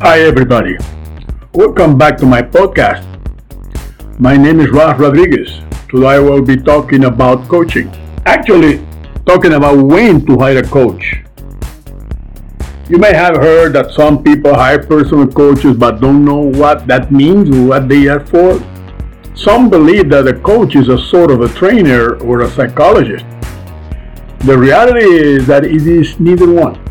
Hi, everybody. Welcome back to my podcast. My name is Ross Rodriguez. Today I will be talking about coaching. Actually, talking about when to hire a coach. You may have heard that some people hire personal coaches but don't know what that means or what they are for. Some believe that a coach is a sort of a trainer or a psychologist. The reality is that it is neither one.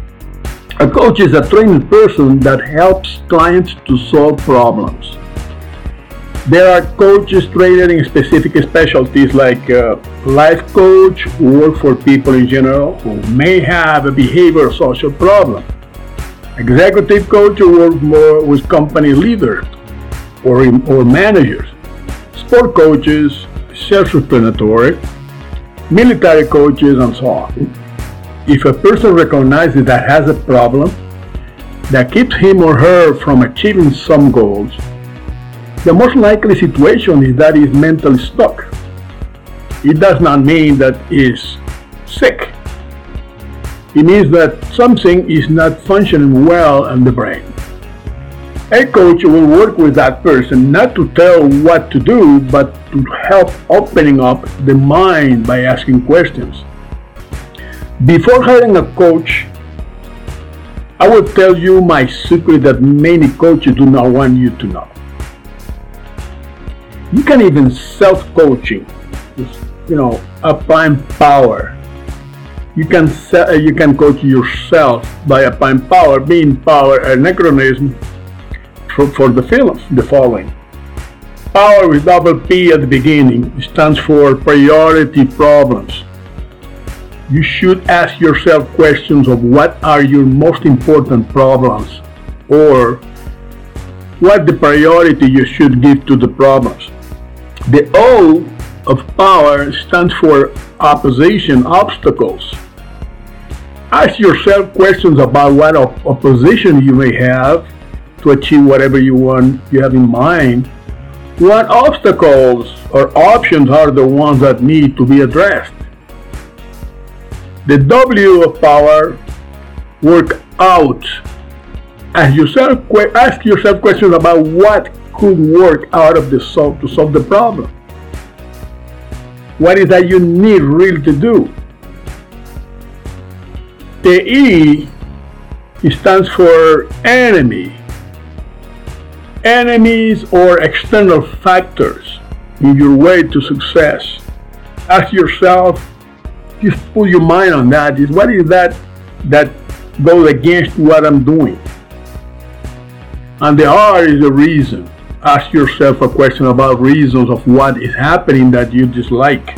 A coach is a trained person that helps clients to solve problems. There are coaches trained in specific specialties like uh, life coach work for people in general who may have a behavioral social problem. Executive coach who work more with company leaders or, or managers. Sport coaches, self-explanatory, military coaches, and so on if a person recognizes that has a problem that keeps him or her from achieving some goals, the most likely situation is that he is mentally stuck. It does not mean that he is sick. It means that something is not functioning well in the brain. A coach will work with that person not to tell what to do, but to help opening up the mind by asking questions. Before hiring a coach, I will tell you my secret that many coaches do not want you to know. You can even self-coaching, you know, applying power. You can uh, you can coach yourself by applying power. Being power an acronym for, for the film, the following. Power with double P at the beginning stands for priority problems you should ask yourself questions of what are your most important problems or what the priority you should give to the problems. The O of power stands for opposition, obstacles. Ask yourself questions about what op- opposition you may have to achieve whatever you want you have in mind. What obstacles or options are the ones that need to be addressed? The W of power work out. Ask yourself, ask yourself questions about what could work out of the solve to solve the problem. What is that you need really to do? The E stands for enemy. Enemies or external factors in your way to success. Ask yourself just put your mind on that. Is what is that that goes against what I'm doing? And the R is the reason. Ask yourself a question about reasons of what is happening that you dislike.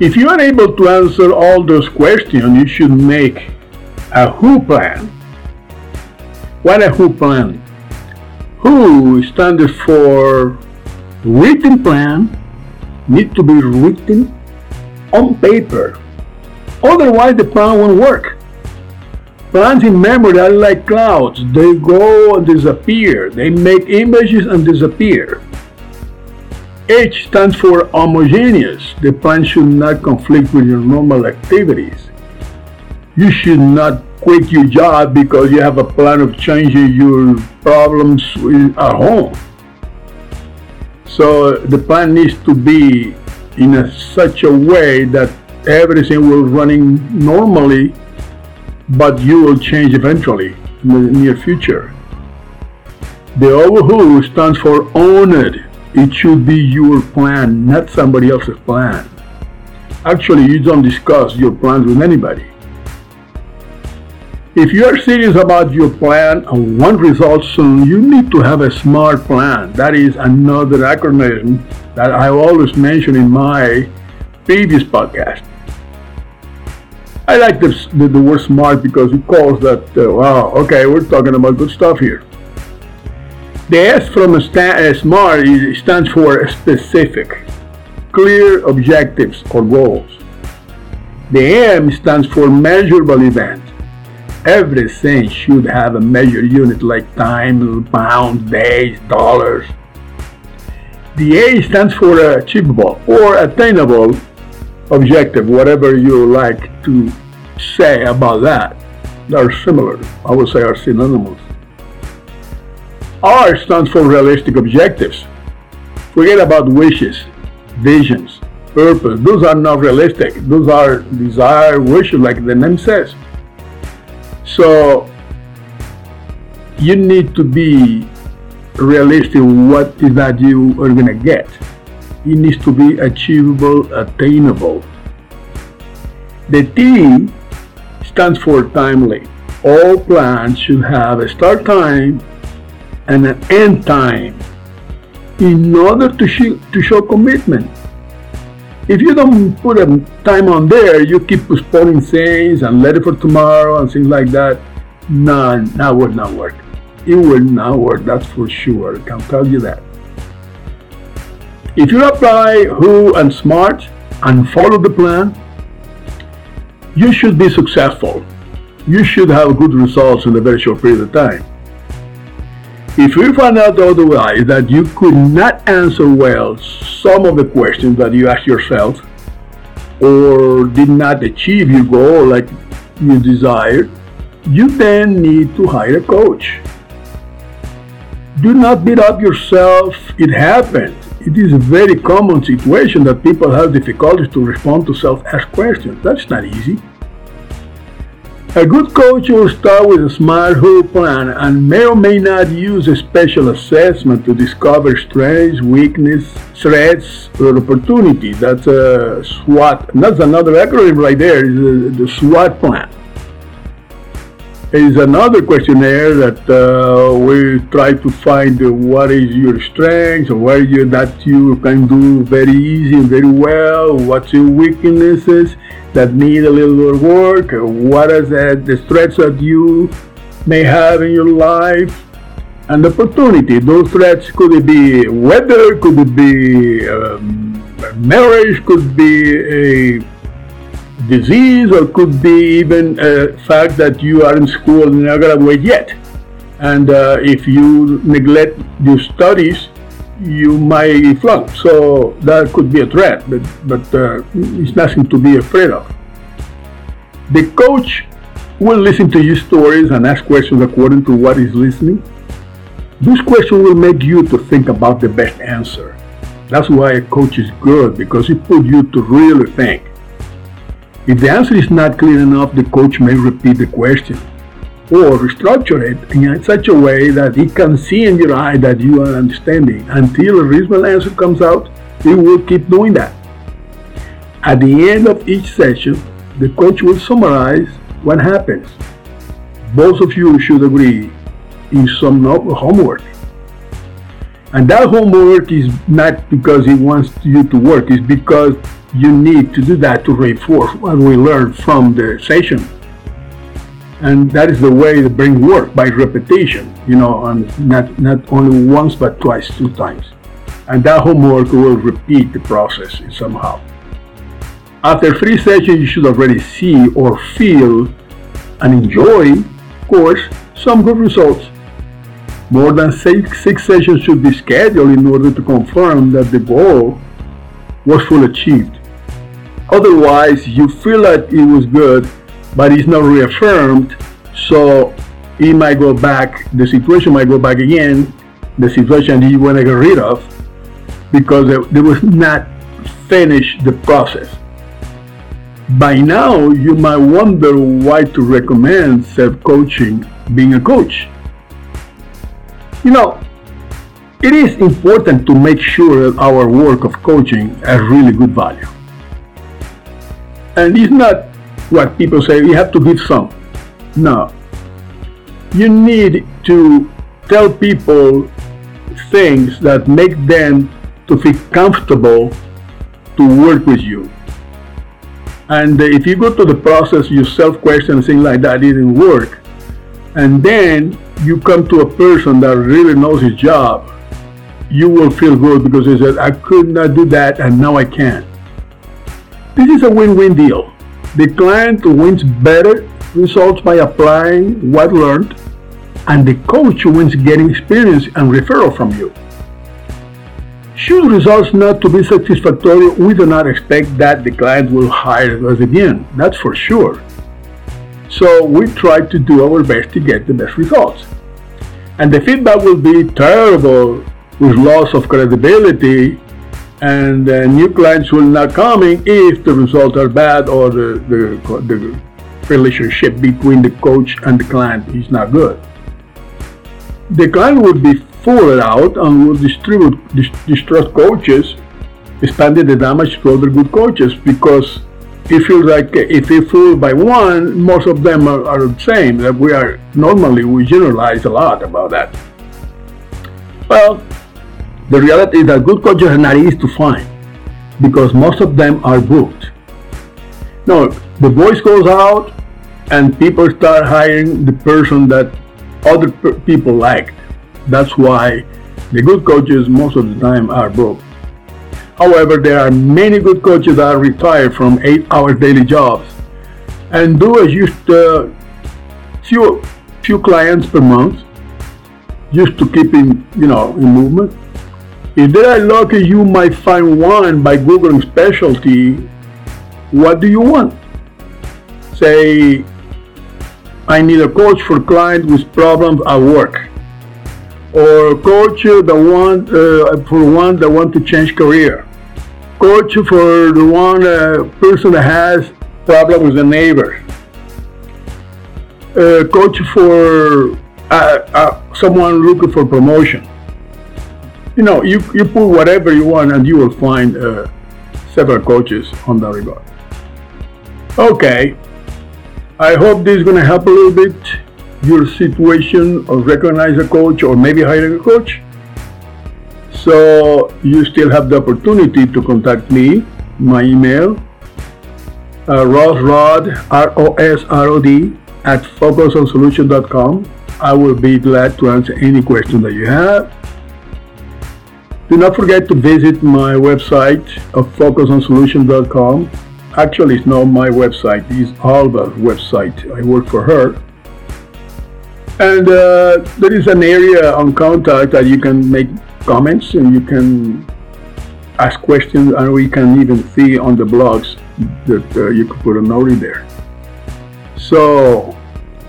If you are able to answer all those questions, you should make a who plan. What a who plan? Who stands for written plan, need to be written on paper. Otherwise, the plan won't work. Plans in memory are like clouds. They go and disappear. They make images and disappear. H stands for homogeneous. The plan should not conflict with your normal activities. You should not quit your job because you have a plan of changing your problems at home. So the plan needs to be in a, such a way that everything will running normally, but you will change eventually in the near future. The overhaul stands for owned. It should be your plan, not somebody else's plan. Actually, you don't discuss your plans with anybody. If you are serious about your plan and want results soon, you need to have a SMART plan. That is another acronym that I always mention in my previous podcast. I like this, the, the word SMART because it calls that, uh, wow, okay, we're talking about good stuff here. The S from sta- SMART stands for specific, clear objectives or goals. The M stands for measurable events everything should have a measured unit like time, pounds, days, dollars. The A stands for achievable or attainable objective, whatever you like to say about that. They're similar. I would say are synonymous. R stands for realistic objectives. Forget about wishes, visions, purpose. Those are not realistic. Those are desire, wishes, like the name says. So you need to be realistic what is that you are gonna get. It needs to be achievable, attainable. The T stands for timely. All plans should have a start time and an end time in order to show, to show commitment. If you don't put a time on there, you keep postponing things and let it for tomorrow and things like that. No, that would not work. It will not work, that's for sure. I can tell you that. If you apply who and smart and follow the plan, you should be successful. You should have good results in a very short period of time. If you find out otherwise that you could not answer well some of the questions that you asked yourself or did not achieve your goal like you desired, you then need to hire a coach. Do not beat up yourself. It happens. It is a very common situation that people have difficulties to respond to self-asked questions. That's not easy. A good coach will start with a SMART whole plan and may or may not use a special assessment to discover strengths, weakness, threats, or opportunities. That's a SWOT. That's another acronym right there, is uh, the SWOT plan is another questionnaire that uh, we try to find what is your strengths where you that you can do very easy and very well what's your weaknesses that need a little more work what is uh, the threats that you may have in your life and opportunity. Those threats could be weather could be um, marriage could be a disease or could be even a fact that you are in school and not graduate yet. And uh, if you neglect your studies, you might flunk. So that could be a threat, but, but uh, it's nothing to be afraid of. The coach will listen to your stories and ask questions according to what he's listening. This question will make you to think about the best answer. That's why a coach is good because he put you to really think. If the answer is not clear enough, the coach may repeat the question or restructure it in such a way that he can see in your eye that you are understanding. Until a reasonable answer comes out, he will keep doing that. At the end of each session, the coach will summarize what happens. Both of you should agree in some homework. And that homework is not because he wants you to work, it's because you need to do that to reinforce what we learned from the session. And that is the way the brain work by repetition, you know, and not, not only once but twice, two times. And that homework will repeat the process somehow. After three sessions, you should already see or feel and enjoy, of course, some good results. More than six, six sessions should be scheduled in order to confirm that the goal was fully achieved. Otherwise, you feel that it was good, but it's not reaffirmed, so it might go back, the situation might go back again, the situation you want to get rid of, because they was not finished the process. By now, you might wonder why to recommend self-coaching being a coach. You know, it is important to make sure that our work of coaching has really good value. And it's not what people say, you have to give some. No. You need to tell people things that make them to feel comfortable to work with you. And if you go to the process, you self-question things like that didn't work, and then you come to a person that really knows his job, you will feel good because he said, I could not do that and now I can. This is a win-win deal. The client wins better results by applying what learned, and the coach wins getting experience and referral from you. Should results not to be satisfactory, we do not expect that the client will hire us again. That's for sure. So we try to do our best to get the best results. And the feedback will be terrible with loss of credibility and uh, new clients will not coming if the results are bad or the, the, the relationship between the coach and the client is not good. The client would be fooled out and will distribute distrust coaches, expanding the damage to other good coaches because it feels like if you fooled by one, most of them are, are the same. That we are normally we generalize a lot about that. Well, the reality is that good coaches are not easy to find because most of them are booked. Now, the voice goes out and people start hiring the person that other people liked. That's why the good coaches most of the time are booked. However, there are many good coaches that are retired from eight hour daily jobs and do as uh, few few clients per month just to keep in you know in movement. If they are lucky, you might find one by Googling specialty. What do you want? Say, I need a coach for client with problems at work, or coach the one uh, for one that want to change career, coach for the one uh, person that has problem with the neighbor, uh, coach for uh, uh, someone looking for promotion you know, you, you put whatever you want and you will find uh, several coaches on that regard. Okay, I hope this is going to help a little bit your situation of recognize a coach or maybe hiring a coach. So you still have the opportunity to contact me, my email, uh, rosrod, R-O-S-R-O-D, at focusonsolution.com. I will be glad to answer any question that you have. Do not forget to visit my website of focusonsolution.com. Actually, it's not my website, it's Alba's website. I work for her. And uh, there is an area on contact that you can make comments and you can ask questions, and we can even see on the blogs that uh, you could put a note in there. So,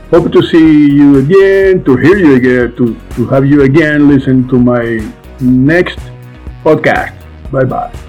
hope to see you again, to hear you again, to, to have you again listen to my next podcast. Bye bye.